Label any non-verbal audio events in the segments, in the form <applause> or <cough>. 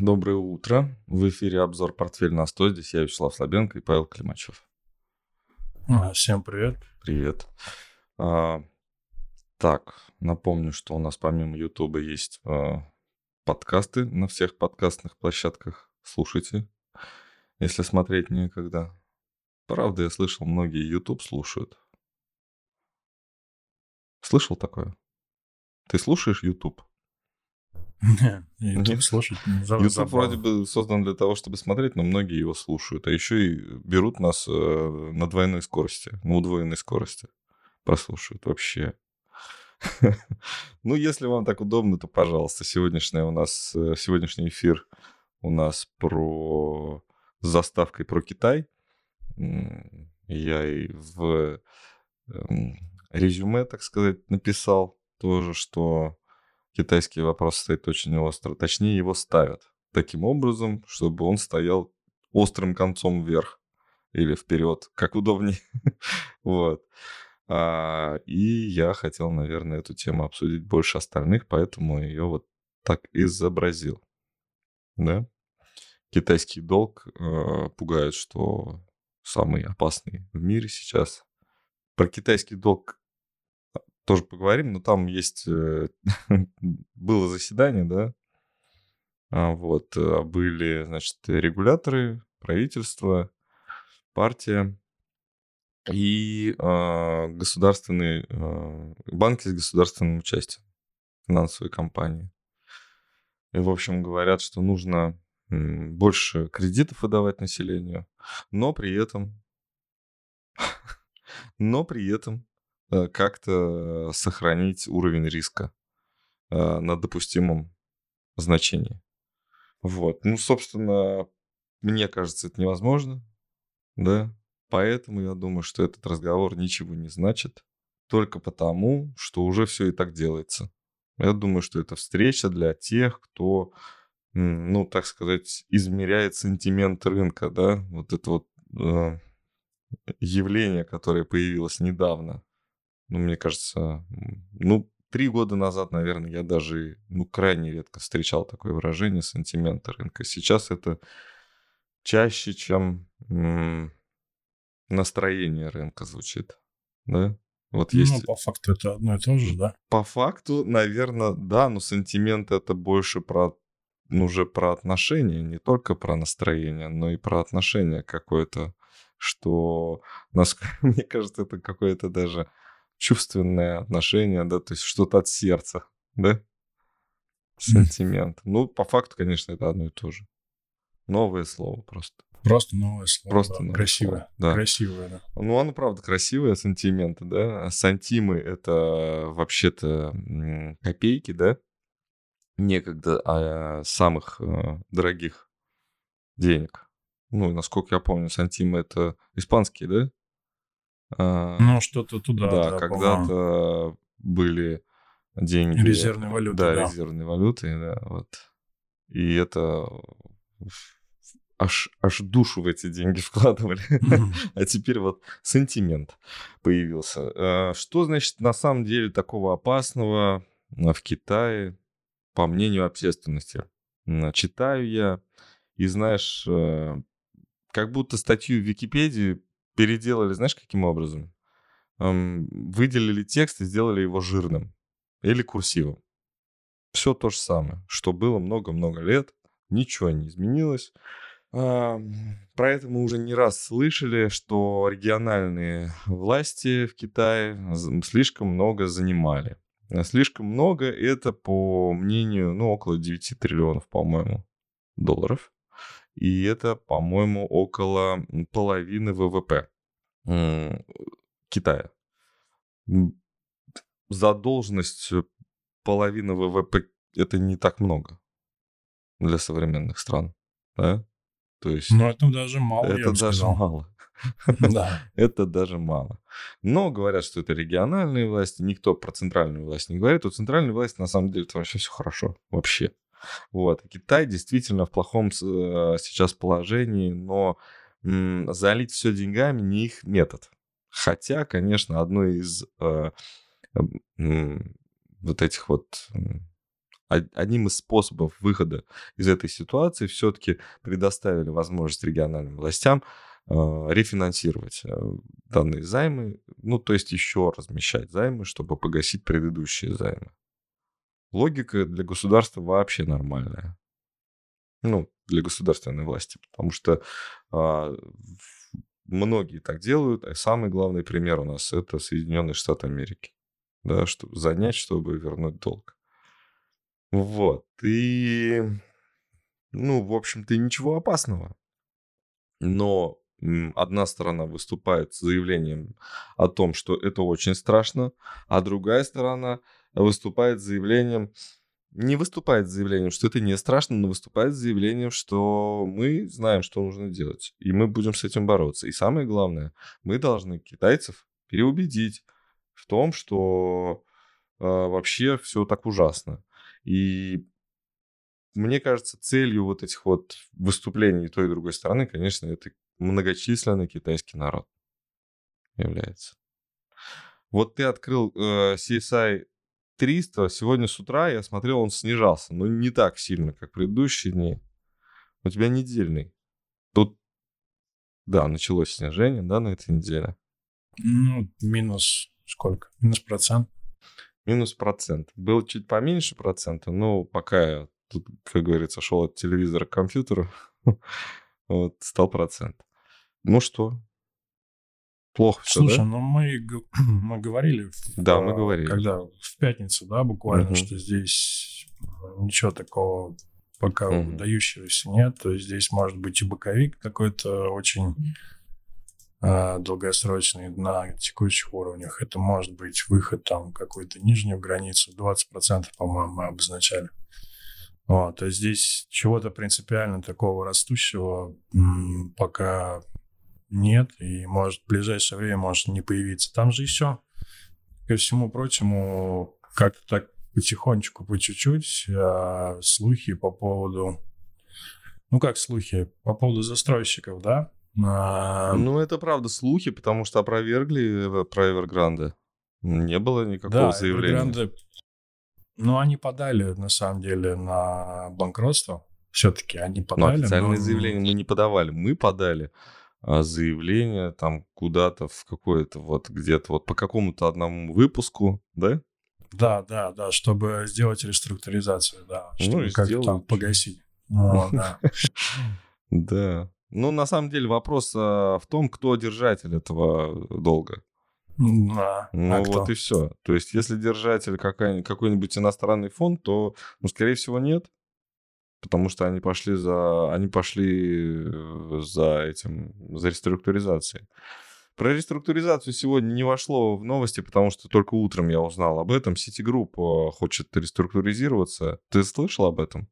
Доброе утро. В эфире обзор «Портфель на 100». Здесь я, Вячеслав Слабенко и Павел Климачев. А, всем привет. Привет. А, так, напомню, что у нас помимо Ютуба есть а, подкасты на всех подкастных площадках. Слушайте, если смотреть некогда. Правда, я слышал, многие YouTube слушают. Слышал такое? Ты слушаешь YouTube? <laughs> YouTube слушать YouTube вроде бы создан для того, чтобы смотреть, но многие его слушают. А еще и берут нас э, на двойной скорости, на удвоенной скорости. Прослушивают вообще. <laughs> Ну, если вам так удобно, то, пожалуйста, сегодняшний у нас, э, сегодняшний эфир у нас про с заставкой про Китай. Я и в эм, резюме, так сказать, написал тоже, что китайский вопрос стоит очень остро. Точнее, его ставят таким образом, чтобы он стоял острым концом вверх или вперед, как удобнее. <laughs> вот. А, и я хотел, наверное, эту тему обсудить больше остальных, поэтому ее вот так изобразил. Да? Китайский долг э, пугает, что самый опасный в мире сейчас. Про китайский долг тоже поговорим, но там есть... Э, <laughs> было заседание, да, а, вот, э, были, значит, регуляторы, правительство, партия и э, государственные э, банки с государственным участием, финансовые компании. И, в общем, говорят, что нужно больше кредитов выдавать населению, но при этом, <laughs> но при этом как-то сохранить уровень риска э, на допустимом значении. Вот. Ну, собственно, мне кажется, это невозможно, да. Поэтому я думаю, что этот разговор ничего не значит, только потому, что уже все и так делается. Я думаю, что это встреча для тех, кто, ну, так сказать, измеряет сентимент рынка, да, вот это вот э, явление, которое появилось недавно, ну, мне кажется, ну, три года назад, наверное, я даже, ну, крайне редко встречал такое выражение сантимента рынка. Сейчас это чаще, чем настроение рынка звучит, да? Вот есть... Ну, по факту это одно и то же, да? По факту, наверное, да, но сантимент это больше про ну, уже про отношения, не только про настроение, но и про отношения какое-то, что, <laughs> мне кажется, это какое-то даже чувственное отношение, да, то есть что-то от сердца, да, сантимент. Ну, по факту, конечно, это одно и то же. Новое слово просто. Просто новое слово. Просто да. новое красивое. Слово, да. Красивое, да. Ну, оно, правда, красивое, сантименты, да. А сантимы — это вообще-то копейки, да, некогда а, самых а, дорогих денег. Ну, насколько я помню, сантимы — это испанские, да? А, ну, что-то туда. Да, да когда-то были деньги. Резервные валюты. Да, да, резервные валюты, да, вот. И это аж, аж душу в эти деньги <laughs> вкладывали. а теперь вот сентимент появился. А, что значит на самом деле такого опасного а, в Китае, по мнению общественности? Читаю я, и знаешь, как будто статью в Википедии переделали, знаешь, каким образом? Выделили текст и сделали его жирным или курсивом. Все то же самое, что было много-много лет, ничего не изменилось. Про это мы уже не раз слышали, что региональные власти в Китае слишком много занимали. А слишком много это, по мнению, ну, около 9 триллионов, по-моему, долларов и это, по-моему, около половины ВВП Китая. Задолженность половины ВВП это не так много для современных стран, да? То есть... Ну, это даже мало, Это даже сказал. мало. Да. <laughs> это даже мало. Но говорят, что это региональные власти. Никто про центральную власть не говорит. У центральной власти на самом деле вообще все хорошо. Вообще. Вот. Китай действительно в плохом э, сейчас положении, но залить все деньгами не их метод. Хотя, конечно, одно из э, вот этих вот одним из способов выхода из этой ситуации все-таки предоставили возможность региональным властям э, рефинансировать э, данные займы, ну, то есть еще размещать займы, чтобы погасить предыдущие займы. Логика для государства вообще нормальная. Ну, для государственной власти, потому что а, многие так делают, а самый главный пример у нас это Соединенные Штаты Америки, да, чтобы занять, чтобы вернуть долг. Вот, и, ну, в общем-то, ничего опасного. Но одна сторона выступает с заявлением о том, что это очень страшно, а другая сторона выступает с заявлением, не выступает с заявлением, что это не страшно, но выступает с заявлением, что мы знаем, что нужно делать, и мы будем с этим бороться. И самое главное, мы должны китайцев переубедить в том, что э, вообще все так ужасно. И мне кажется, целью вот этих вот выступлений той и другой стороны, конечно, это многочисленный китайский народ является. Вот ты открыл э, CSI 300, сегодня с утра я смотрел, он снижался, но не так сильно, как предыдущие дни. У тебя недельный. Тут, да, началось снижение, да, на этой неделе? Ну, минус сколько? Минус процент. Минус процент. Был чуть поменьше процента, но пока я тут, как говорится, шел от телевизора к компьютеру, <laughs> вот, стал процент. Ну что, плохо все, Слушай, да? ну мы, <clears throat> мы говорили, да, мы говорили, когда в пятницу, да, буквально, угу. что здесь ничего такого пока угу. выдающегося нет, то есть здесь может быть и боковик какой-то очень э, долгосрочный на текущих уровнях, это может быть выход там какой-то нижнюю границу, 20%, по-моему, мы обозначали. Вот, то есть здесь чего-то принципиально такого растущего пока нет, и может в ближайшее время может не появиться. Там же еще, ко всему прочему, как-то так потихонечку, по чуть-чуть а, слухи по поводу... Ну, как слухи? По поводу застройщиков, да? А... Ну, это правда слухи, потому что опровергли про Эвергранде. Не было никакого да, заявления. Evergrande, ну, они подали, на самом деле, на банкротство. Все-таки они подали. Но официальное но... заявление мы не подавали. Мы подали заявление там куда-то в какое-то вот где-то вот по какому-то одному выпуску, да? Да, да, да, чтобы сделать реструктуризацию, да, ну чтобы ну, как там погасить. <laughs> Да. Ну, на самом деле вопрос а, в том, кто держатель этого долга. Да. Ну а вот кто? и все. То есть, если держатель какой-нибудь иностранный фонд, то, ну, скорее всего, нет потому что они пошли за, они пошли э, за этим, за реструктуризацией. Про реструктуризацию сегодня не вошло в новости, потому что только утром я узнал об этом. Citigroup э, хочет реструктуризироваться. Ты слышал об этом?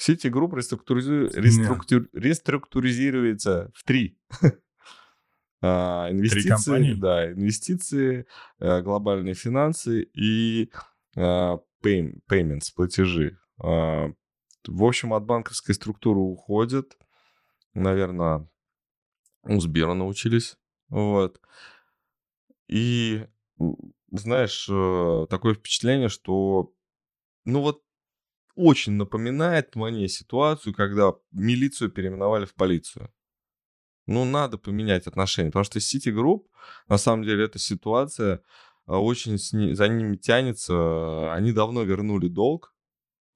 Citigroup реструктуризи... реструктур... реструктуризируется в три. <laughs> а, инвестиции, да, инвестиции, э, глобальные финансы и а, payments, платежи. А, в общем, от банковской структуры уходят. Наверное, у Сбера научились. Вот. И, знаешь, э, такое впечатление, что, ну вот, очень напоминает мне ситуацию, когда милицию переименовали в полицию. Ну, надо поменять отношения, потому что Citigroup, на самом деле, эта ситуация э, очень за ними тянется. Они давно вернули долг,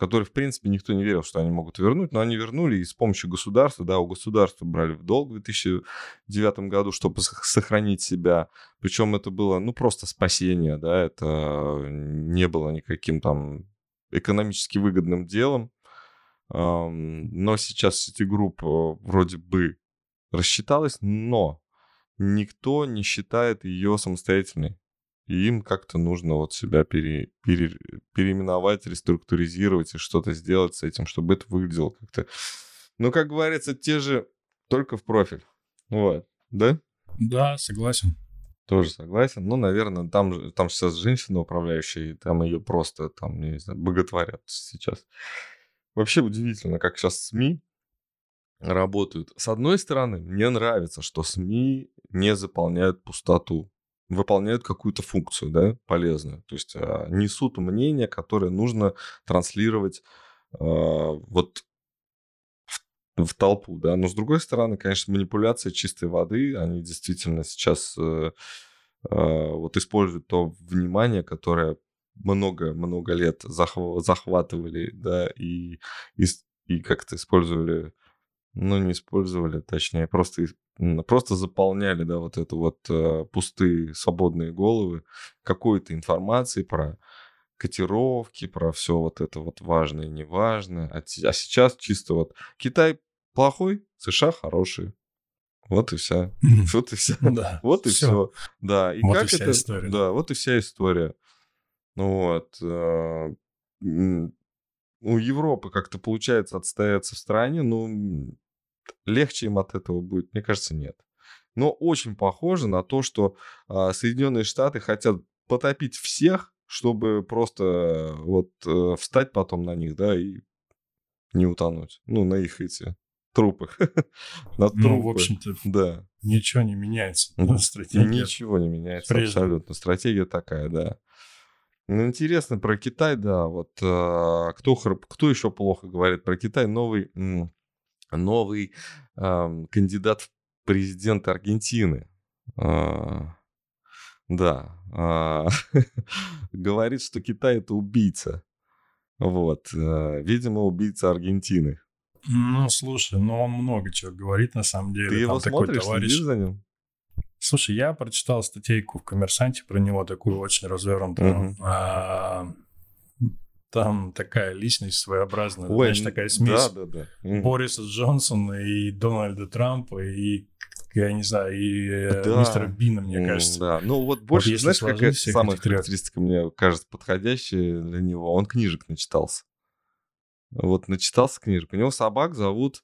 который, в принципе, никто не верил, что они могут вернуть, но они вернули и с помощью государства, да, у государства брали в долг в 2009 году, чтобы сохранить себя. Причем это было, ну, просто спасение, да, это не было никаким там экономически выгодным делом. Но сейчас Citigroup э, вроде бы рассчиталась, но никто не считает ее самостоятельной и им как-то нужно вот себя пере, пере, переименовать, реструктуризировать и что-то сделать с этим, чтобы это выглядело как-то... Ну, как говорится, те же, только в профиль. Вот, да? Да, согласен. Тоже согласен. Ну, наверное, там, там сейчас женщина управляющая, и там ее просто, там, не знаю, боготворят сейчас. Вообще удивительно, как сейчас СМИ работают. С одной стороны, мне нравится, что СМИ не заполняют пустоту выполняют какую-то функцию, да, полезную. То есть а, несут мнение, которое нужно транслировать а, вот в, в толпу, да. Но с другой стороны, конечно, манипуляция чистой воды, они действительно сейчас э, а, вот используют то внимание, которое много-много лет захв- захватывали, да, и, и, и как-то использовали ну, не использовали, точнее, просто, просто заполняли, да, вот это вот э, пустые свободные головы какой-то информацией про котировки, про все вот это вот важное и неважное. А, а сейчас чисто вот Китай плохой, США хороший. Вот и вся. Вот и вся. Да, <laughs> вот и все. Да. И вот как и вся это? история. Да, вот и вся история. Ну вот. Э, у Европы как-то получается отстояться в стране, ну, легче им от этого будет? Мне кажется, нет. Но очень похоже на то, что а, Соединенные Штаты хотят потопить всех, чтобы просто вот э, встать потом на них, да, и не утонуть. Ну, на их эти трупы. <laughs> на трупы. Ну, в общем-то, да. ничего не меняется. <laughs> Да, стратегия. Ничего не меняется, Прежде. абсолютно. Стратегия такая, да. Ну, интересно про Китай, да. Вот э, кто, кто еще плохо говорит про Китай? Новый новый э, кандидат в президенты Аргентины. Э, да. Э, <laughs> говорит, что Китай это убийца. Вот. Э, видимо, убийца Аргентины. Ну, слушай, ну он много чего говорит на самом деле. Ты Там его смотришь, товарищ... за ним? Слушай, я прочитал статейку в «Коммерсанте» про него, такую очень развернутую. А, там такая личность своеобразная, Ой, знаешь, такая смесь да, да, да. Бориса Джонсона и Дональда Трампа и я не знаю, и э, да. мистера Бина, мне кажется. Да, ну вот больше, вот знаешь, какая самая характеристика мне кажется подходящая для него? Он книжек начитался. Вот начитался книжек. У него собак зовут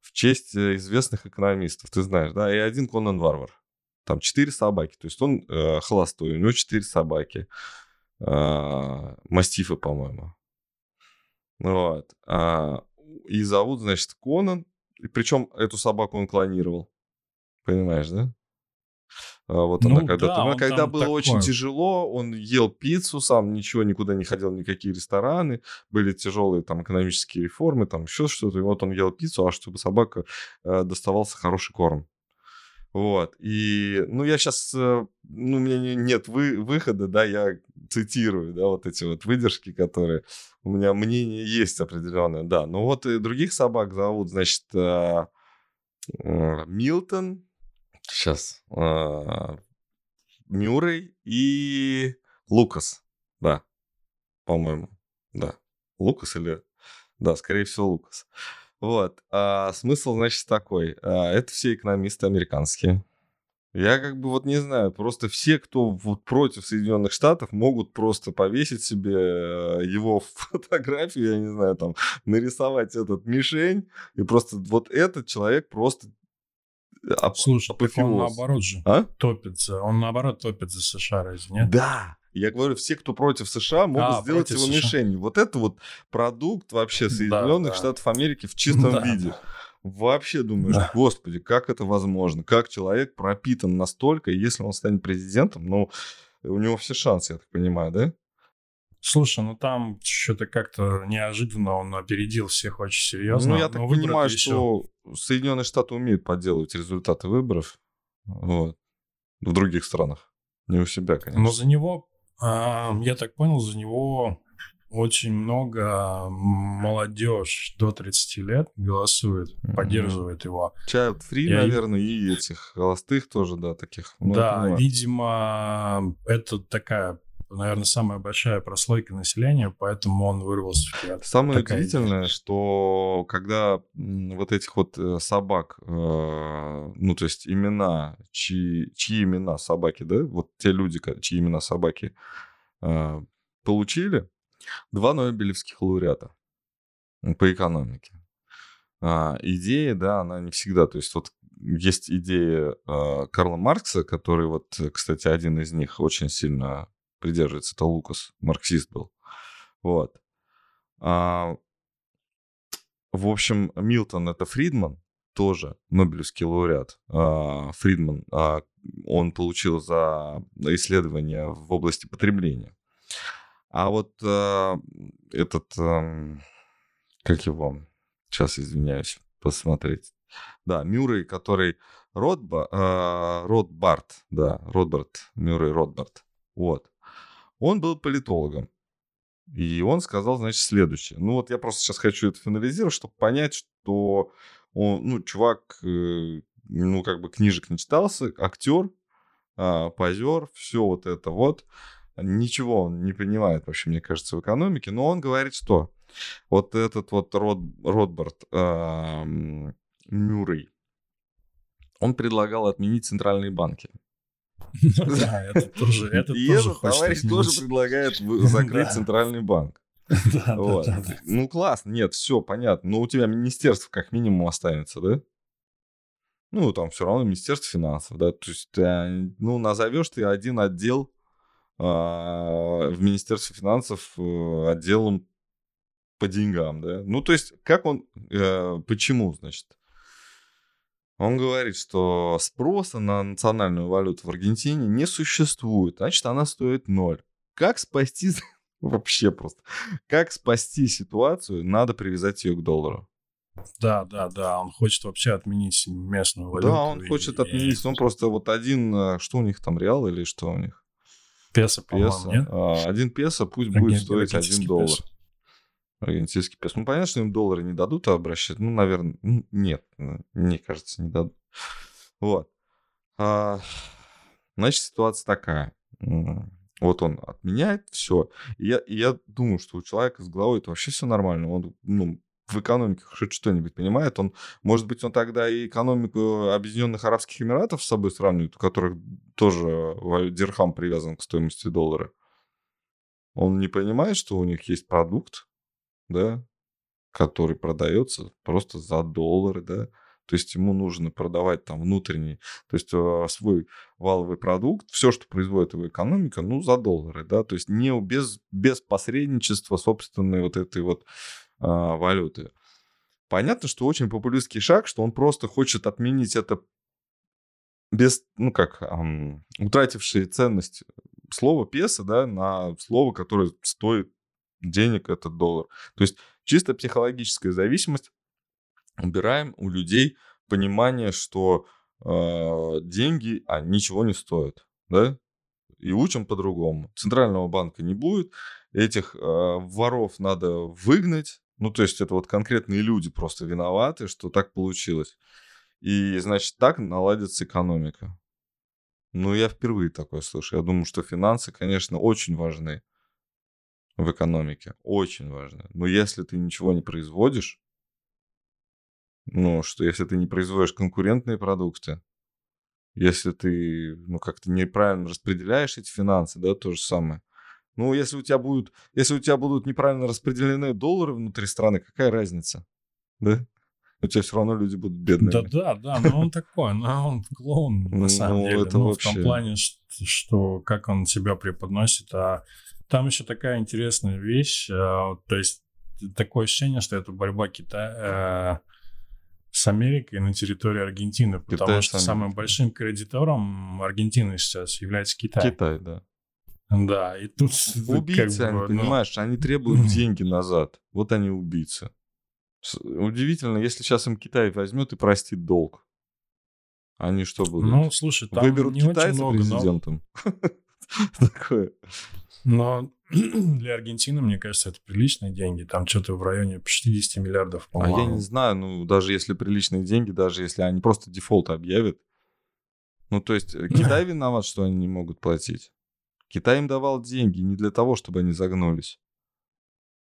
в честь э, известных экономистов, ты знаешь, да, и один Конан Варвар. Там четыре собаки, то есть он э, холостой, у него четыре собаки. А, мастифы, по-моему. Вот. А, и зовут, значит, Конан. И причем эту собаку он клонировал. Понимаешь, да? А, вот ну, она когда-то. Да, она, когда было такой. очень тяжело, он ел пиццу сам, ничего, никуда не ходил, никакие рестораны, были тяжелые там экономические реформы, там еще что-то. И вот он ел пиццу, а чтобы собака э, доставался хороший корм. Вот. И, ну, я сейчас, э, ну, у меня нет вы, выхода, да, я цитирую, да, вот эти вот выдержки, которые у меня мнение есть определенное, да. Но вот и других собак зовут, значит, э, э, Милтон, сейчас, Мюррей и Лукас, да, по-моему, да. Лукас или... Да, скорее всего, Лукас. Вот. А смысл, значит, такой. А, это все экономисты американские. Я как бы вот не знаю, просто все, кто вот против Соединенных Штатов, могут просто повесить себе э, его <laughs> фотографию, я не знаю, там, нарисовать этот мишень, и просто вот этот человек просто Слушай, так он наоборот же а? топится. Он наоборот топит за США, разве нет? Да, я говорю, все, кто против США, могут а, сделать его США. мишенью. Вот это вот продукт вообще Соединенных да, да. Штатов Америки в <laughs> чистом да, виде. Вообще думаешь, да. господи, как это возможно? Как человек пропитан настолько, и если он станет президентом, ну, у него все шансы, я так понимаю, да? Слушай, ну там что-то как-то неожиданно он опередил всех очень серьезно. Ну, я так понимаю, что Соединенные Штаты умеют подделывать результаты выборов вот, в других странах. Не у себя, конечно. Но за него я так понял, за него очень много молодежь до 30 лет голосует, mm-hmm. поддерживает его. Child Free, Я... наверное, и этих холостых тоже, да, таких. Ну, да, видимо, это такая наверное, самая большая прослойка населения, поэтому он вырвался вперед. Самое Такая удивительное, идея. что когда вот этих вот э, собак, э, ну, то есть имена, чьи, чьи имена собаки, да, вот те люди, чьи имена собаки э, получили, два Нобелевских лауреата по экономике. А, идея, да, она не всегда, то есть вот есть идея э, Карла Маркса, который вот, кстати, один из них очень сильно придерживается, это Лукас, марксист был. Вот. А, в общем, Милтон это Фридман, тоже Нобелевский лауреат а, Фридман, а, он получил за исследования в области потребления. А вот а, этот, как его, сейчас извиняюсь, посмотреть. Да, Мюррей, который Ротба, э, Ротбарт, да, Ротбарт, Мюррей Ротбарт. Вот. Он был политологом. И он сказал, значит, следующее. Ну вот я просто сейчас хочу это финализировать, чтобы понять, что он, ну, чувак, э, ну, как бы книжек не читался, актер, э, позер, все вот это вот. Ничего он не понимает вообще, мне кажется, в экономике. Но он говорит, что вот этот вот Рот, Ротбард э, Мюррей, он предлагал отменить центральные банки. <laughs> Да, это тоже это И товарищ тоже предлагает закрыть центральный банк. <laughs> Да, вот. да, да, Ну, классно, нет, все понятно. Но у тебя министерство как минимум останется, да? Ну, там все равно Министерство финансов, да? То есть, ну, назовешь ты один отдел а, в Министерстве финансов э, отделом по деньгам, да? Ну, то есть, как он, э, почему, значит? Он говорит, что спроса на национальную валюту в Аргентине не существует, значит, она стоит ноль. Как спасти <laughs> вообще просто? Как спасти ситуацию? Надо привязать ее к доллару. Да, да, да. Он хочет вообще отменить местную валюту. Да, он и, хочет отменить. И... Он просто вот один, э, что у них там, реал или что у них? Песо, по-моему, нет? А, один песо пусть будет стоить один доллар. Песо. Аргентинский песо. Ну, понятно, что им доллары не дадут а обращать. Ну, наверное, нет. Мне кажется, не дадут. Вот. А, значит, ситуация такая. Вот он отменяет все. И я, и я думаю, что у человека с головой это вообще все нормально. Он ну, в экономике хоть что-нибудь понимает. Он, может быть, он тогда и экономику Объединенных Арабских Эмиратов с собой сравнивает, у которых тоже дирхам привязан к стоимости доллара. Он не понимает, что у них есть продукт, да, который продается просто за доллары, да, то есть ему нужно продавать там внутренний, то есть э, свой валовый продукт, все, что производит его экономика, ну, за доллары, да, то есть не без, без посредничества собственной вот этой вот а, валюты. Понятно, что очень популистский шаг, что он просто хочет отменить это без, ну как, эм, утратившие ценность слова песо, да, на слово, которое стоит денег, этот доллар. То есть чисто психологическая зависимость. Убираем у людей понимание, что э, деньги а, ничего не стоят, да, и учим по-другому. Центрального банка не будет, этих э, воров надо выгнать, ну, то есть это вот конкретные люди просто виноваты, что так получилось. И, значит, так наладится экономика. Ну, я впервые такое слышу. Я думаю, что финансы, конечно, очень важны в экономике. Очень важно. Но если ты ничего не производишь, ну, что если ты не производишь конкурентные продукты, если ты, ну, как-то неправильно распределяешь эти финансы, да, то же самое. Ну, если у тебя будут, если у тебя будут неправильно распределены доллары внутри страны, какая разница? Да? У тебя все равно люди будут бедными. Да, да, да, но он такой, но он клоун, на самом ну, деле. Ну, в том плане, что, как он себя преподносит, а там еще такая интересная вещь, э, то есть такое ощущение, что это борьба Китая э, с Америкой на территории Аргентины, потому Китай что самым большим кредитором Аргентины сейчас является Китай. Китай, да. Да, и тут... Убийцы, как бы, они, ну... понимаешь, они требуют деньги назад. Вот они убийцы. Удивительно, если сейчас им Китай возьмет и простит долг. Они что будут? Ну, слушай, там Выберут не китайца много, президентом. <laughs> Такое. Но <clears throat> для Аргентины, мне кажется, это приличные деньги. Там что-то в районе 60 миллиардов. А я не знаю, ну, даже если приличные деньги, даже если они просто дефолт объявят. Ну, то есть э, Китай <clears throat> виноват, что они не могут платить. Китай им давал деньги не для того, чтобы они загнулись.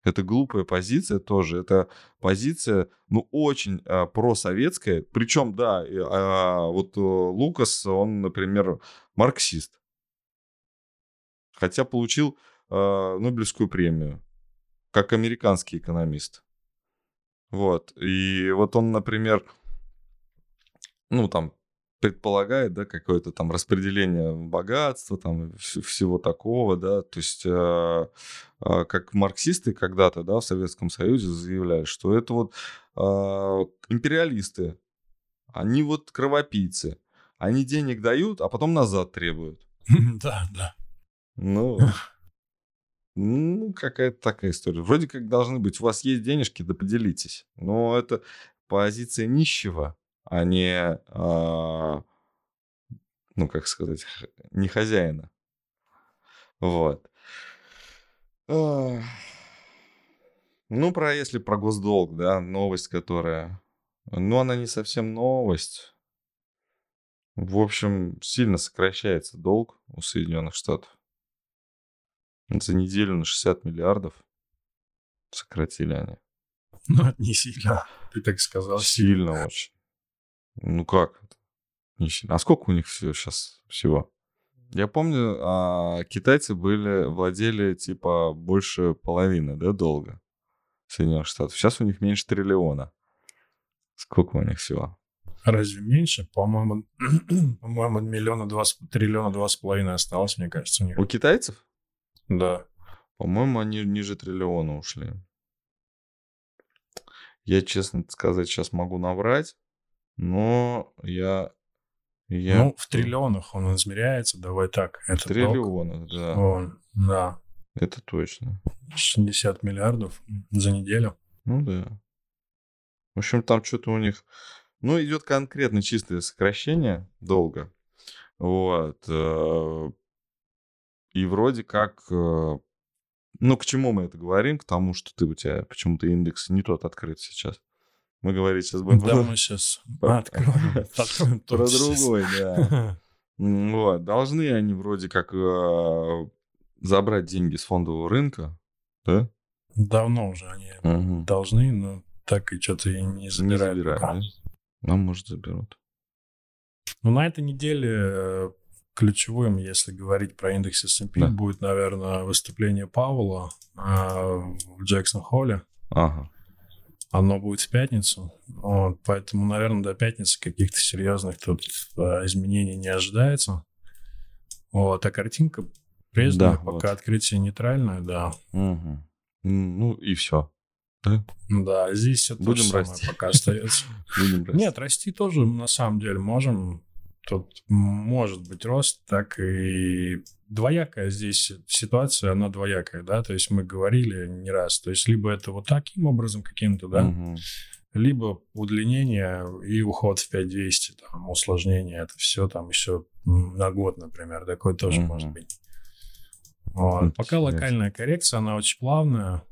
Это глупая позиция тоже. Это позиция, ну, очень а, просоветская. Причем, да, а, вот а, Лукас, он, например, марксист хотя получил э, Нобелевскую премию как американский экономист. Вот. И вот он, например, ну, там, предполагает, да, какое-то там распределение богатства, там, всего такого, да, то есть, э, э, как марксисты когда-то, да, в Советском Союзе заявляли, что это вот э, империалисты Они вот кровопийцы. Они денег дают, а потом назад требуют. <laughs> Да, да. Ну, ну, какая-то такая история. Вроде как должны быть. У вас есть денежки, да поделитесь. Но это позиция нищего, а не, а, ну, как сказать, не хозяина. Вот. Ну, про если про госдолг, да, новость, которая... Ну, она не совсем новость. В общем, сильно сокращается долг у Соединенных Штатов. За неделю на 60 миллиардов сократили они. Ну, не сильно, ты так сказал. Сильно очень. Ну как? А сколько у них все сейчас всего? Я помню, а, китайцы были, владели типа больше половины, да, долга Соединенных Штатов. Сейчас у них меньше триллиона. Сколько у них всего? Разве меньше? По-моему, <clears throat> по-моему, миллиона два, триллиона два с половиной осталось, мне кажется, у них. У китайцев? Да. По-моему, они ниже триллиона ушли. Я, честно сказать, сейчас могу наврать, но я я... Ну, в триллионах он измеряется, давай так. В триллионах, долг. да. Он, да. Это точно. 60 миллиардов за неделю. Ну да. В общем, там что-то у них... Ну, идет конкретно чистое сокращение долга. Вот. Э, и вроде как... Э, ну, к чему мы это говорим? К тому, что ты у тебя почему-то индекс не тот открыт сейчас. Мы говорить сейчас будем... Да, мы сейчас <laughs> откроем. <laughs> Про другой, да. Вот. Должны они вроде как э, забрать деньги с фондового рынка, да? Давно уже они должны, но так и что-то и не забирают. Не забирают, да? Нам, может, заберут. Ну, на этой неделе э, ключевым, если говорить про индекс S&P, да. будет, наверное, выступление Пауэлла э, в Джексон-Холле. Ага. Оно будет в пятницу, вот, поэтому, наверное, до пятницы каких-то серьезных тут э, изменений не ожидается. Вот, а картинка прежняя, да, пока вот. открытие нейтральное, да. Угу. Ну и все. Да? Да, здесь все Будем расти. пока остается. <laughs> Будем расти. Нет, расти тоже на самом деле можем. Тут может быть рост, так и двоякая здесь ситуация, она двоякая, да, то есть мы говорили не раз, то есть либо это вот таким образом каким-то, да, угу. либо удлинение и уход в 5200, там, усложнение, это все там еще на год, например, такое тоже угу. может быть. Вот. Пока локальная коррекция, она очень плавная,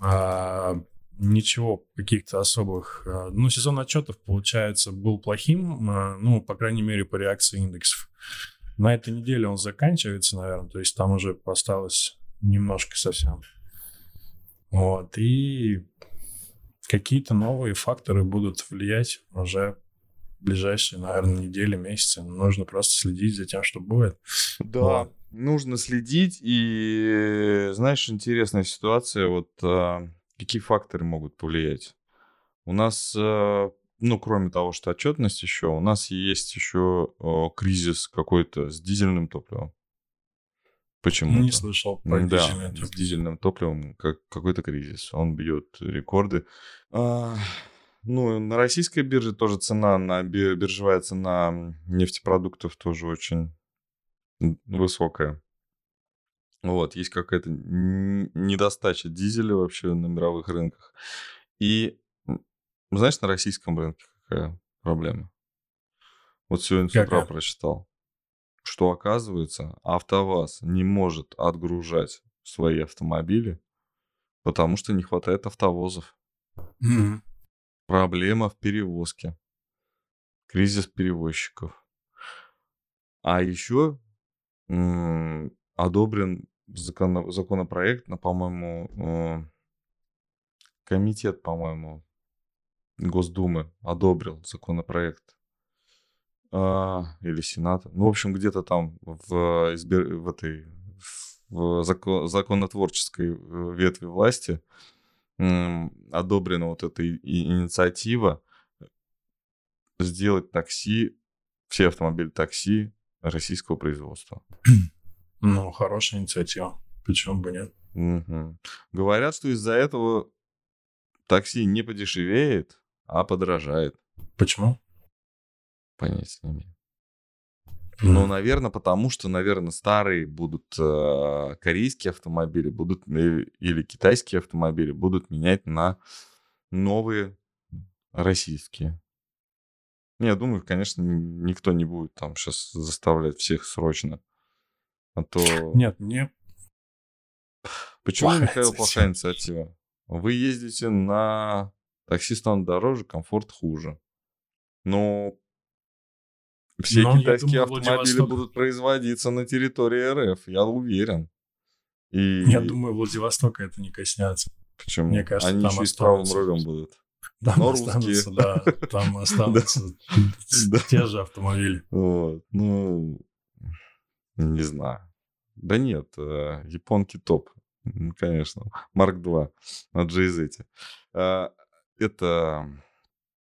а, ничего, каких-то особых... А, ну, сезон отчетов, получается, был плохим, а, ну, по крайней мере, по реакции индексов. На этой неделе он заканчивается, наверное, то есть там уже осталось немножко совсем. Вот, и какие-то новые факторы будут влиять уже в ближайшие, наверное, недели, месяцы. Нужно просто следить за тем, что будет. Да, вот. нужно следить. И, знаешь, интересная ситуация. Вот а, какие факторы могут повлиять? У нас а, ну, кроме того, что отчетность еще, у нас есть еще о, кризис какой-то с дизельным топливом. Почему? Не слышал про да, дизельное с дизельным топливом как, какой-то кризис. Он бьет рекорды. А, ну, на российской бирже тоже цена, на биржевая цена нефтепродуктов тоже очень высокая. Вот, есть какая-то недостача дизеля вообще на мировых рынках. И знаешь, на российском рынке какая проблема? Вот сегодня с утра прочитал, что оказывается, АвтоВАЗ не может отгружать свои автомобили, потому что не хватает автовозов. Mm-hmm. Проблема в перевозке. Кризис перевозчиков. А еще м- одобрен закон- законопроект на, по-моему, э- комитет, по-моему, Госдумы одобрил законопроект а, или Сенат. Ну, в общем, где-то там в, избир... в этой в закон... законотворческой э, ветви власти одобрена вот эта инициатива сделать такси, все автомобили такси российского производства. <clears throat> Ну, хорошая инициатива. Почему бы нет? Угу. Говорят, что из-за этого такси не подешевеет, а подорожает. Почему? Понятия не имею. Ну, наверное, потому что, наверное, старые будут э, корейские автомобили будут или китайские автомобили будут менять на новые российские. Я думаю, конечно, никто не будет там сейчас заставлять всех срочно. А то... Нет, мне... Почему, плохая <laughs> Михаил, плохая инициатива? Вы ездите на такси станут дороже, комфорт хуже. Но все Но китайские думаю, автомобили Владивосток... будут производиться на территории РФ, я уверен. И... Я думаю, Владивостока это не коснется. Почему? Мне кажется, Они там еще и с правым рулем будут. Там Но останутся, русские. да, там <laughs> останутся <laughs> те же автомобили. Вот, ну, не знаю. Да нет, э, японки топ, конечно. Марк 2 на GZ. Это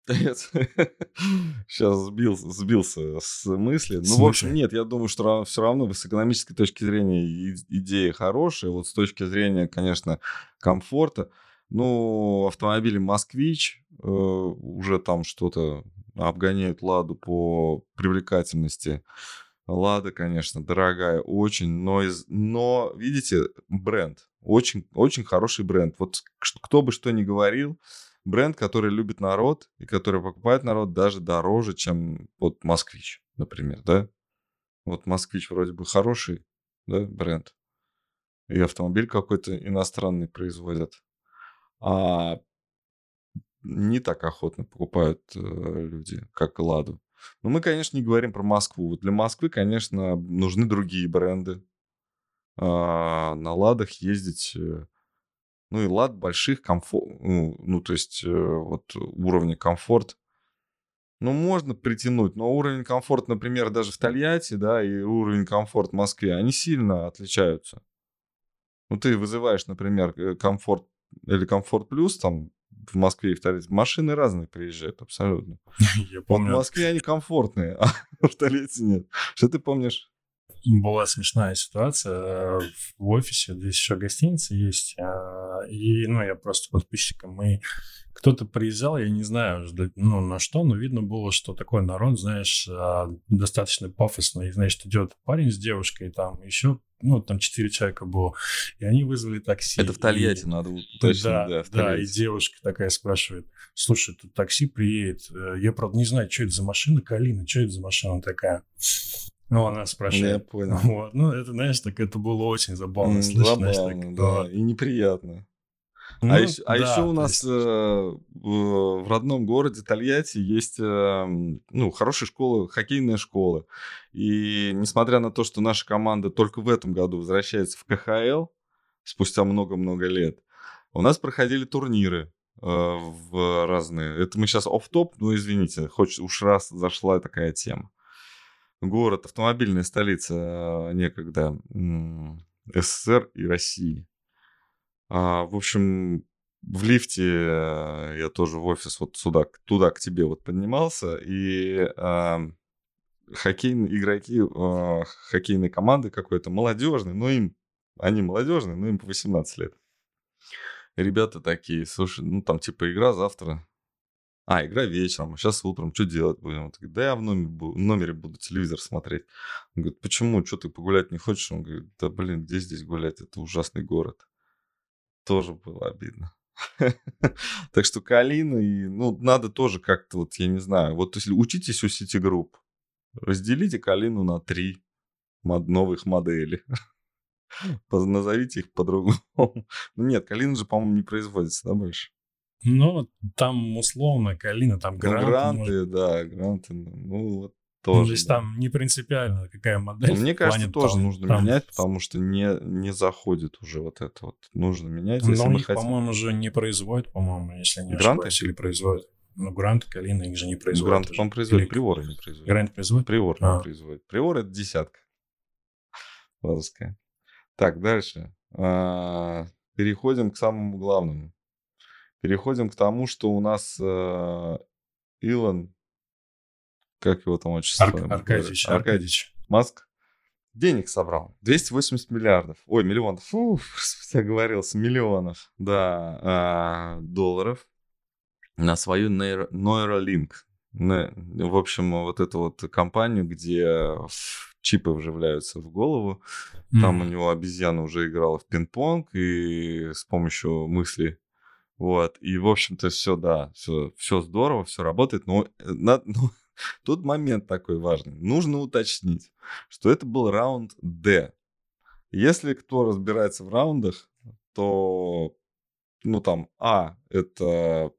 Сейчас <laughs> сбился, сбился с мысли. Ну, в общем, нет, я думаю, что все равно с экономической точки зрения идея хорошая. Вот с точки зрения, конечно, комфорта. Ну, автомобили «Москвич» э, уже там что-то обгоняют «Ладу» по привлекательности. «Лада», конечно, дорогая очень, но, из... но видите, бренд. Очень, очень хороший бренд. Вот кто бы что ни говорил, бренд, который любит народ и который покупает народ даже дороже, чем вот «Москвич», например, да? Вот «Москвич» вроде бы хороший, да, бренд. И автомобиль какой-то иностранный производят. А не так охотно покупают э, люди, как «Ладу». Но мы, конечно, не говорим про Москву. Вот для Москвы, конечно, нужны другие бренды. А, на «Ладах» ездить э, ну и лад больших комфорт, ну, ну то есть э, вот уровня комфорт, ну, можно притянуть, но уровень комфорт, например, даже в Тольятти, да, и уровень комфорт в Москве, они сильно отличаются. Ну, ты вызываешь, например, э, комфорт или комфорт плюс, там, в Москве и в Тольятти, машины разные приезжают абсолютно. <laughs> Я помню. Вот в Москве они комфортные, <laughs> а в Тольятти нет. Что ты помнишь? была смешная ситуация э, в офисе, здесь еще гостиница есть, а, и, ну, я просто подписчиком, мы кто-то приезжал, я не знаю, ну, на что, но видно было, что такой народ, знаешь, а, достаточно пафосный, значит, идет парень с девушкой, там еще, ну, там четыре человека было, и они вызвали такси. Это в Тольятти, и... надо уточнить, да, да, да, и девушка такая спрашивает, слушай, тут такси приедет, э, я, правда, не знаю, что это за машина, Калина, что это за машина такая? Ну, она спрашивает. Я понял. Вот. Ну, это, знаешь, так это было очень забавно. Слышно, забавно, знаешь, так, да. И неприятно. А ну, а еще, а еще у нас есть... э, в родном городе Тольятти есть э, ну, хорошая школа, хоккейная школа. И несмотря на то, что наша команда только в этом году возвращается в КХЛ, спустя много-много лет, у нас проходили турниры э, в разные. Это мы сейчас оф топ ну извините, хоть уж раз зашла такая тема город, автомобильная столица э, некогда СССР и России. А, в общем, в лифте э, я тоже в офис вот сюда, туда к тебе вот поднимался, и а, хоккейные игроки а, хоккейной команды какой-то молодежные, но им, они молодежные, но им по 18 лет. Ребята такие, слушай, ну там типа игра завтра, а, игра вечером, а сейчас утром, что делать будем? Он говорит, да я в номере, в номере буду телевизор смотреть. Он говорит, почему, что ты погулять не хочешь? Он говорит, да блин, где здесь гулять, это ужасный город. Тоже было обидно. <laughs> Так что Калина, и, ну, надо тоже как-то, вот, я не знаю, вот если учитесь у сети групп, разделите Калину на три новых модели. <laughs> Назовите их по-другому. <laughs> Ну нет, Калина же, по-моему, не производится, да, больше? Ну, там условно Калина, там гранты. Ну, гранты, может... да, гранты. Ну, вот тоже. Ну, то есть да. там не принципиально какая модель. Ну, мне кажется, тоже там, нужно там... менять, потому что не, не заходит уже вот это вот. Нужно менять. Но у них, хотим... по-моему, уже не производят, по-моему, если не гранты? ошибаюсь, или производят. Ну, Грант, Калина, их же не производят. Грант, по-моему, производят, или... Приоры не производят. Грант производит? Приор а. не производит. Приор — это десятка. Лазовская. Так, дальше. А, переходим к самому главному. Переходим к тому, что у нас э, Илон, как его там отчество? Ар- Аркадьевич. Аркадьевич. Маск денег собрал. 280 миллиардов. Ой, миллионов. Фу, <laughs> я говорился, миллионов. Да, э, долларов на свою Neuralink. В общем, вот эту вот компанию, где чипы вживляются в голову. Там у него обезьяна уже играла в пинг-понг и с помощью мысли. Вот. И, в общем-то, все, да, все, все здорово, все работает. Но, э, на, <laughs> ну, тут момент такой важный. Нужно уточнить, что это был раунд D. Если кто разбирается в раундах, то, ну, там, А, это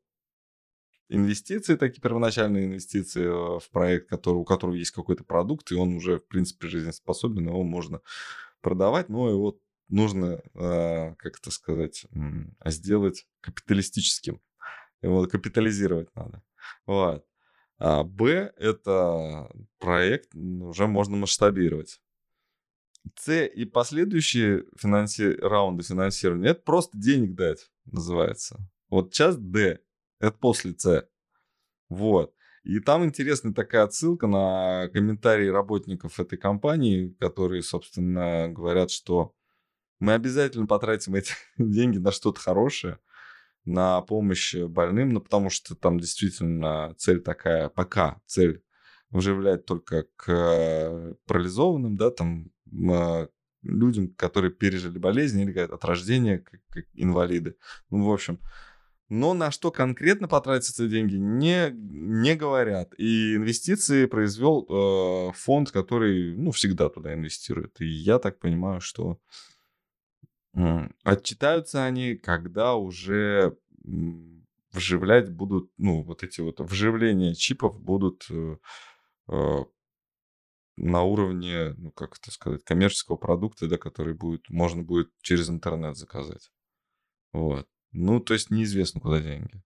инвестиции, такие первоначальные инвестиции э, в проект, который, у которого есть какой-то продукт, и он уже, в принципе, жизнеспособен, его можно продавать, но его нужно, э, как это сказать, сделать капиталистическим. Его капитализировать надо. Вот. А Б – это проект, уже можно масштабировать. С и последующие финанси... раунды финансирования – это просто денег дать, называется. Вот часть Д это после С. Вот. И там интересная такая отсылка на комментарии работников этой компании, которые, собственно, говорят, что мы обязательно потратим эти <laughs> деньги на что-то хорошее, на помощь больным, ну, потому что там действительно цель такая, пока цель вживлять только к парализованным, да, там, а, людям, которые пережили болезнь или от рождения, как, как инвалиды. Ну, в общем, но на что конкретно потратятся деньги, не, не говорят. И инвестиции произвел э, фонд, который ну, всегда туда инвестирует. И я так понимаю, что э, отчитаются они, когда уже вживлять будут, ну, вот эти вот вживления чипов будут э, э, на уровне, ну, как это сказать, коммерческого продукта, да, который будет, можно будет через интернет заказать. Вот. Ну, то есть неизвестно, куда деньги.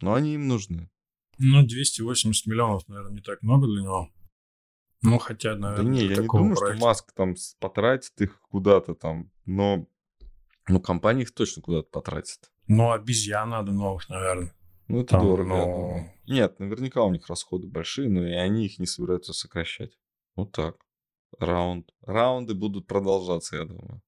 Но они им нужны. Ну, 280 миллионов, наверное, не так много для него. Ну, хотя, наверное, Да не, я не думаю, проекта. что Маск там потратит их куда-то там, но ну, компания их точно куда-то потратит. Ну, обезьян надо новых, наверное. Ну, это там, дорого. Но... Нет, наверняка у них расходы большие, но и они их не собираются сокращать. Вот так. Раунд. Раунды будут продолжаться, я думаю.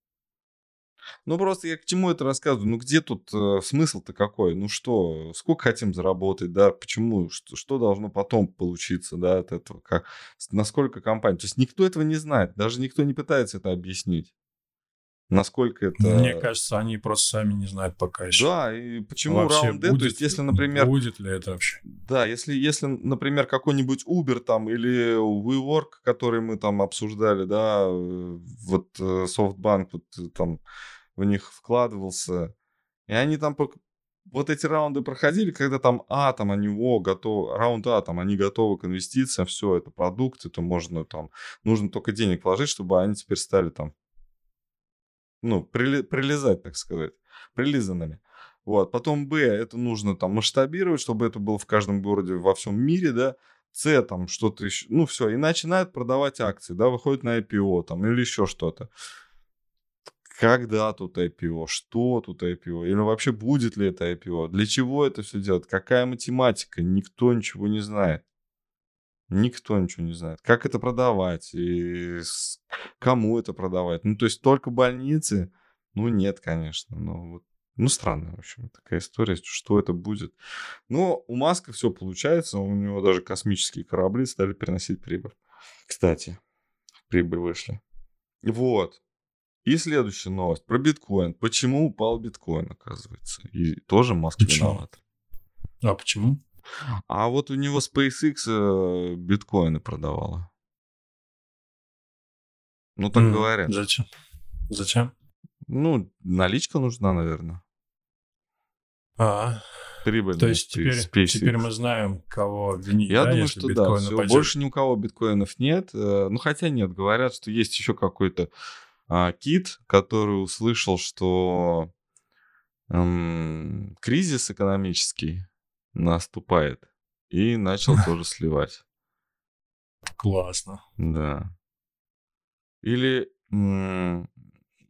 Ну, просто я к чему это рассказываю? Ну, где тут э, смысл-то какой? Ну что, сколько хотим заработать, да? Почему? Что, что должно потом получиться, да, от этого? Как, насколько компания? То есть никто этого не знает, даже никто не пытается это объяснить. Насколько это... Мне кажется, они просто сами не знают пока еще. Да, и почему раунд D? То есть, если, например... Будет ли это вообще? Да, если, если например, какой-нибудь Uber там или WeWork, который мы там обсуждали, да, э, вот э, SoftBank вот э, там в них вкладывался, и они там вот эти раунды проходили, когда там А, там они, о, готовы, раунд А, там они готовы к инвестициям, все, это продукт, это можно там, нужно только денег вложить, чтобы они теперь стали там ну, прили, прилезать, так сказать, прилизанными. Вот. Потом Б, это нужно там масштабировать, чтобы это было в каждом городе во всем мире, да. С, там что-то еще, ну все, и начинают продавать акции, да, выходит на IPO там или еще что-то. Когда тут IPO? Что тут IPO? Или вообще будет ли это IPO? Для чего это все делать? Какая математика? Никто ничего не знает. Никто ничего не знает. Как это продавать и кому это продавать. Ну, то есть только больницы? Ну, нет, конечно. Ну, вот ну, странная, в общем, такая история, что это будет. Но у Маска все получается, у него даже космические корабли стали переносить прибыль. Кстати, прибыль вышли. Вот. И следующая новость про биткоин. Почему упал биткоин, оказывается? И тоже Маск виноват. А почему? А вот у него SpaceX э, биткоины продавала. Ну, так mm, говорят. Зачем? Зачем? Ну, наличка нужна, наверное. А, Прибыль. То есть теперь, теперь мы знаем, кого винить, Я да, думаю, что да. Все, больше ни у кого биткоинов нет. Э, ну, хотя нет, говорят, что есть еще какой-то а, кит, который услышал, что эм, кризис экономический наступает. И начал <laughs> тоже сливать. Классно. Да. Или м-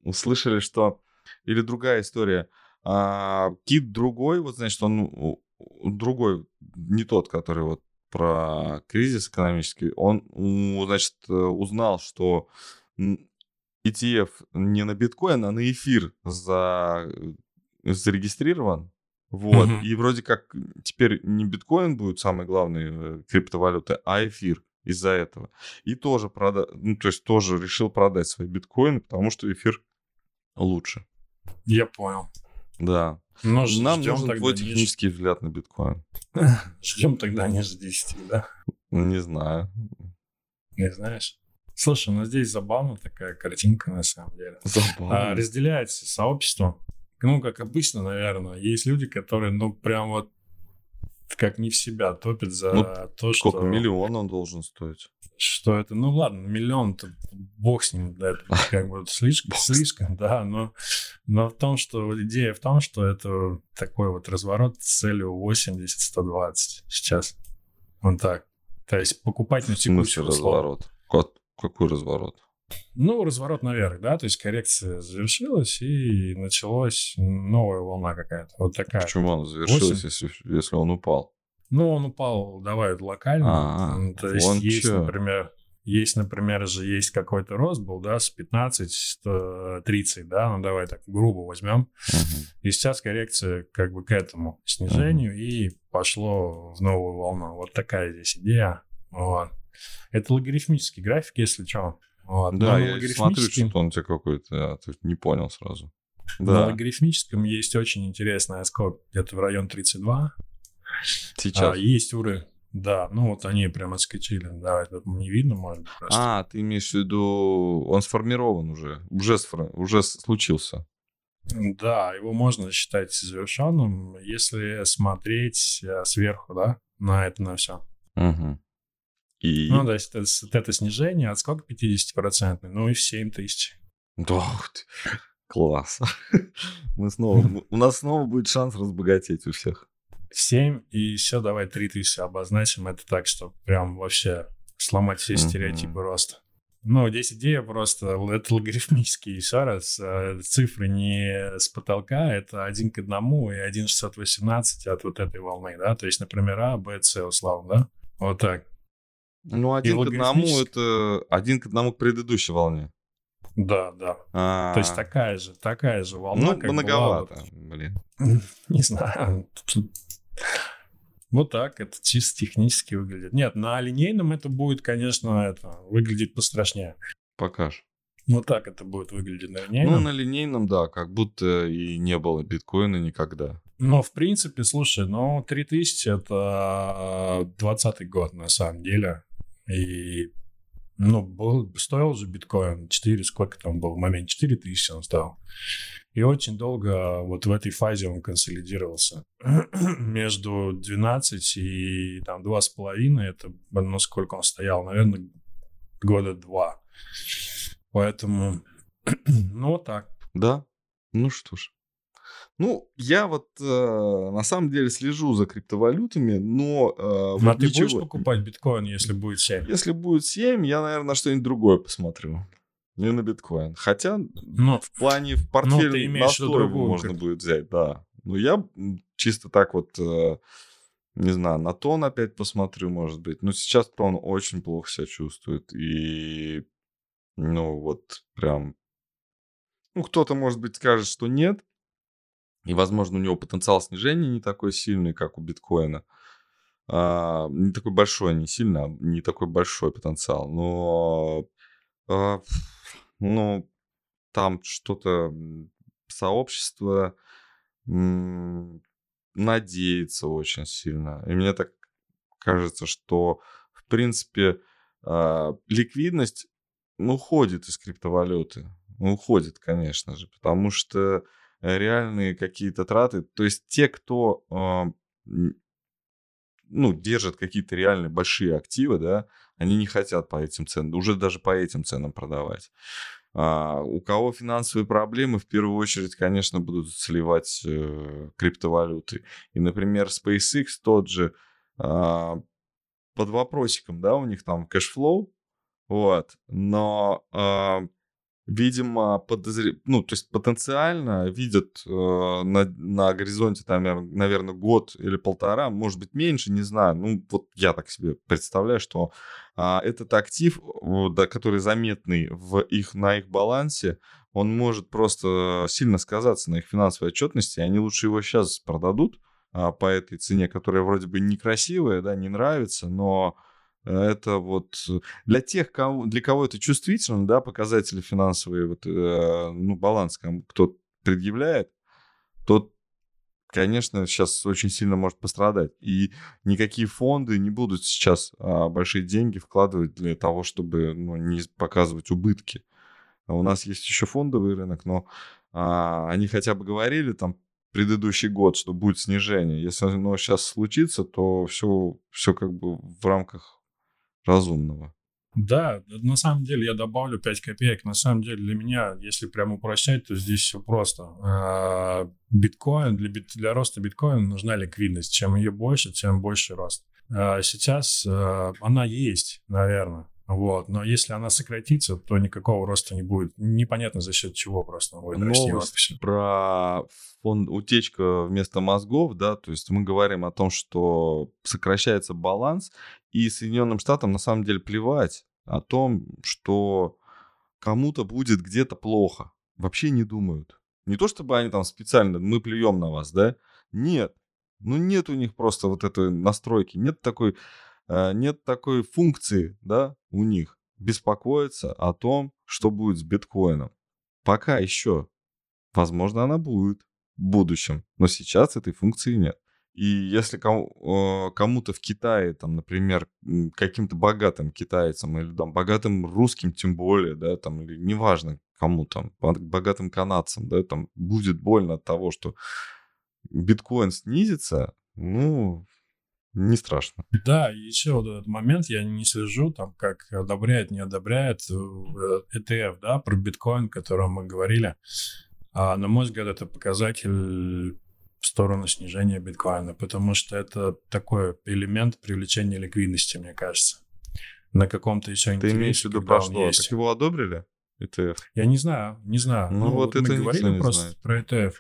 услышали, что... Или другая история. А, кит другой, вот значит, он другой, не тот, который вот про кризис экономический, он, значит, узнал, что ETF не на биткоин, а на эфир за, зарегистрирован, Вот. Mm-hmm. И вроде как теперь не биткоин будет не не самой главной э, криптовалютой, а эфир из-за этого. И тоже прода... ну, то есть тоже решил продать свои биткоины, потому что эфир лучше. Я понял. Да. Но Нам нужен твой технический ниже... взгляд на биткоин. <laughs> Ждем тогда ниже 10, да? Не знаю. Не знаешь? Слушай, ну здесь забавно такая картинка на самом деле. Забавно. А, разделяется сообщество. Ну, как обычно, наверное, есть люди, которые, ну, прям вот как не в себя топят за ну, то, что... Сколько? Миллион он должен стоить? Что это? Ну ладно, миллион-то бог с ним, да, это <laughs> как бы слишком, слишком, да, но, но в том, что идея в том, что это такой вот разворот с целью 80-120 сейчас. Вот так. То есть покупать на текущий разворот? Какой разворот? Ну, разворот наверх, да, то есть коррекция завершилась, и началась новая волна какая-то, вот такая. Почему она завершилась, если, если он упал? Ну, он упал, давай, локально. А, то есть есть, чё. например, есть, например, же есть какой-то рост был, да, с 15, 30, да, ну давай так грубо возьмем. Uh-huh. И сейчас коррекция как бы к этому снижению uh-huh. и пошло в новую волну. Вот такая здесь идея. Вот. Это логарифмический график, если что. Вот. Да, я смотрю, что он у тебя какой-то, а, ты не понял сразу. Да. На логарифмическом есть очень интересный скок, где-то в район 32. Сейчас? А, есть уровень. Да, ну вот они прям отскочили. Да, это не видно, может быть, просто. А, ты имеешь в виду, он сформирован уже, уже, сфор... уже случился. Да, его можно считать завершенным, если смотреть э, сверху, да, на это, на все. Угу. И... Ну, то есть это, это снижение от сколько 50%? Ну и в 7 тысяч. Да, класс. <laughs> Мы снова, <laughs> у нас снова будет шанс разбогатеть у всех. 7 и еще давай 3 тысячи обозначим. Это так, что прям вообще сломать все стереотипы mm-hmm. роста. Ну, здесь идея просто, это логарифмический, еще раз, э, цифры не с потолка, это один к одному и 1,618 от вот этой волны, да, то есть, например, А, Б, С условно, да, вот так. Ну, один к одному это один к одному к предыдущей волне. Да, да. А-а-а. То есть такая же, такая же волна. Ну, как многовато, была, блин. <laughs> Не знаю. Вот так, это чисто технически выглядит. Нет, на линейном это будет, конечно, это выглядеть пострашнее. Покаж. Вот так это будет выглядеть на линейном. Ну, на линейном, да, как будто и не было биткоина никогда. Но, в принципе, слушай, ну, 3000 это 20 год, на самом деле. И, ну, был, стоил же биткоин 4, сколько там был в момент? 4 тысячи он стоил. И очень долго вот в этой фазе он консолидировался. <clears throat> Между 12 и там 2,5, это, ну, сколько он стоял, наверное, года два. Поэтому, <clears throat> ну, вот так. Да? Ну что ж. Ну, я вот э, на самом деле слежу за криптовалютами, но... Э, а вот ты ничего... будешь покупать биткоин, если будет 7? Если будет 7, я, наверное, на что-нибудь другое посмотрю. Не на биткоин. Хотя но, в плане в портфеле ну, настрой можно как... будет взять, да. Но я чисто так вот, э, не знаю, на тон опять посмотрю, может быть. Но сейчас тон очень плохо себя чувствует. И, ну, вот прям... Ну, кто-то, может быть, скажет, что нет. И, возможно, у него потенциал снижения не такой сильный, как у биткоина. А, не такой большой, не сильно, а не такой большой потенциал. Но, а, ну, там что-то сообщество надеется очень сильно. И мне так кажется, что, в принципе, а, ликвидность ну, уходит из криптовалюты. Уходит, конечно же, потому что реальные какие-то траты. То есть те, кто э, ну, держат какие-то реальные большие активы, да, они не хотят по этим ценам, уже даже по этим ценам продавать. А у кого финансовые проблемы, в первую очередь, конечно, будут сливать э, криптовалюты. И, например, SpaceX тот же э, под вопросиком, да, у них там cash flow, вот, но э, видимо, подозр... ну, то есть потенциально видят э, на, на горизонте, там, наверное, год или полтора, может быть, меньше, не знаю. Ну, вот я так себе представляю, что э, этот актив, да, который заметный в их, на их балансе, он может просто сильно сказаться на их финансовой отчетности, они лучше его сейчас продадут э, по этой цене, которая вроде бы некрасивая, да, не нравится, но это вот для тех, кого, для кого это чувствительно, да, показатели финансовые, вот, э, ну, баланс кто предъявляет, тот, конечно, сейчас очень сильно может пострадать. И никакие фонды не будут сейчас а, большие деньги вкладывать для того, чтобы ну, не показывать убытки. А у нас есть еще фондовый рынок, но а, они хотя бы говорили там предыдущий год, что будет снижение. Если оно сейчас случится, то все, все как бы в рамках разумного. Да, на самом деле я добавлю 5 копеек. На самом деле для меня, если прям упрощать, то здесь все просто. А, биткоин, для, для роста биткоина нужна ликвидность. Чем ее больше, тем больше рост. А, сейчас а, она есть, наверное. Вот. Но если она сократится, то никакого роста не будет. Непонятно за счет чего просто будет Новость про фонд утечка вместо мозгов, да, то есть мы говорим о том, что сокращается баланс, и Соединенным Штатам на самом деле плевать о том, что кому-то будет где-то плохо. Вообще не думают. Не то чтобы они там специально, мы плюем на вас, да? Нет. Ну нет у них просто вот этой настройки, нет такой нет такой функции, да, у них беспокоиться о том, что будет с биткоином. Пока еще. Возможно, она будет в будущем, но сейчас этой функции нет. И если кому-то в Китае, там, например, каким-то богатым китайцам или там богатым русским тем более, да, там, или неважно кому там, богатым канадцам, да, там будет больно от того, что биткоин снизится, ну, не страшно. Да, еще вот этот момент, я не слежу, там, как одобряет, не одобряет ETF, э, да, про биткоин, о котором мы говорили. А, на мой взгляд, это показатель в сторону снижения биткоина, потому что это такой элемент привлечения ликвидности, мне кажется. На каком-то еще Ты имеешь в виду про что? Есть. Так его одобрили? ETF? Я не знаю, не знаю. Ну, ну вот мы это говорили просто знает. про ETF.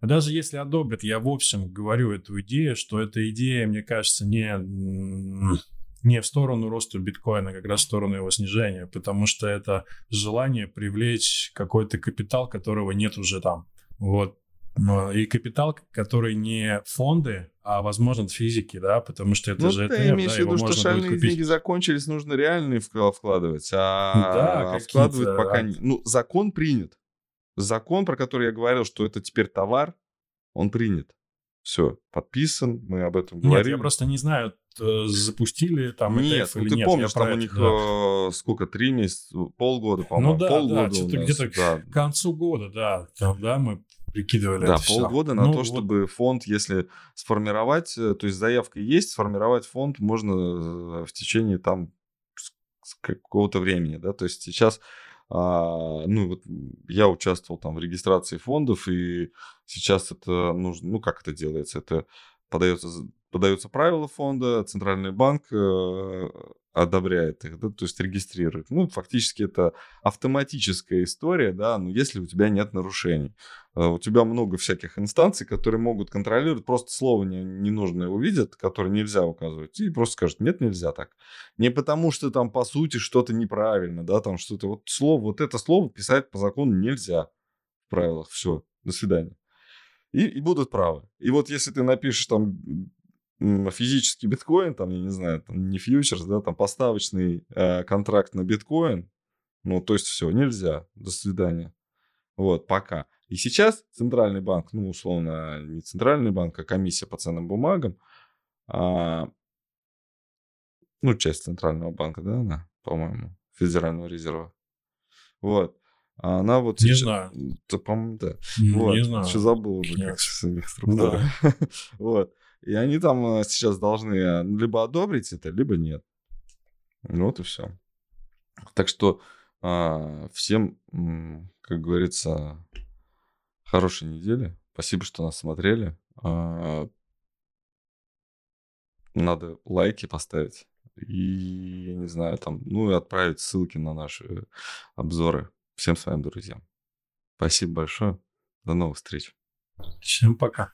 А даже если одобрят, я в общем говорю эту идею, что эта идея, мне кажется, не, не в сторону роста биткоина, а как раз в сторону его снижения, потому что это желание привлечь какой-то капитал, которого нет уже там. Вот. И капитал, который не фонды, а, возможно, физики, да, потому что это ну, же ты ETF, имеешь в виду, что шальные деньги закончились, нужно реальные вкладывать, а да, вкладывать пока не... Ну, закон принят закон, про который я говорил, что это теперь товар, он принят. Все, подписан, мы об этом говорим. Нет, я просто не знаю, запустили там нет, ну, или ты нет. помнишь, там у них да. э, сколько, три месяца, полгода, по-моему, ну, да, полгода да, что-то где-то да. к концу года, да, там, да, мы прикидывали Да, полгода все. на ну, то, вот... чтобы фонд, если сформировать, э, то есть заявка есть, сформировать фонд можно э, в течение там какого-то времени, да, то есть сейчас а, ну, вот я участвовал там в регистрации фондов, и сейчас это нужно, ну, как это делается? Это подается, подаются правила фонда, Центральный банк э, одобряет их, да, то есть регистрирует. Ну, фактически это автоматическая история, да, но если у тебя нет нарушений. А у тебя много всяких инстанций, которые могут контролировать, просто слово не, ненужное увидят, которое нельзя указывать, и просто скажут, нет, нельзя так. Не потому, что там по сути что-то неправильно, да, там что-то, вот слово, вот это слово писать по закону нельзя в правилах, все, до свидания. И, и будут правы. И вот если ты напишешь там физический биткоин, там, я не знаю, там, не фьючерс, да, там поставочный э, контракт на биткоин, ну, то есть все, нельзя, до свидания. Вот, пока. И сейчас Центральный банк, ну, условно, не Центральный банк, а комиссия по ценным бумагам, а, ну, часть Центрального банка, да, она, по-моему, Федерального резерва. Вот. А она вот... Не сейчас... знаю. Да, по-моему, да. Не вот. знаю. Что забыл уже, Нет. как с них структура. Да. <laughs> вот. И они там э, сейчас должны э, либо одобрить это, либо нет. Вот и все. Так что а, всем, как говорится, хорошей недели. Спасибо, что нас смотрели. А, надо лайки поставить. И, я не знаю, там, ну и отправить ссылки на наши обзоры. всем своим друзьям. Спасибо большое. До новых встреч. Всем пока.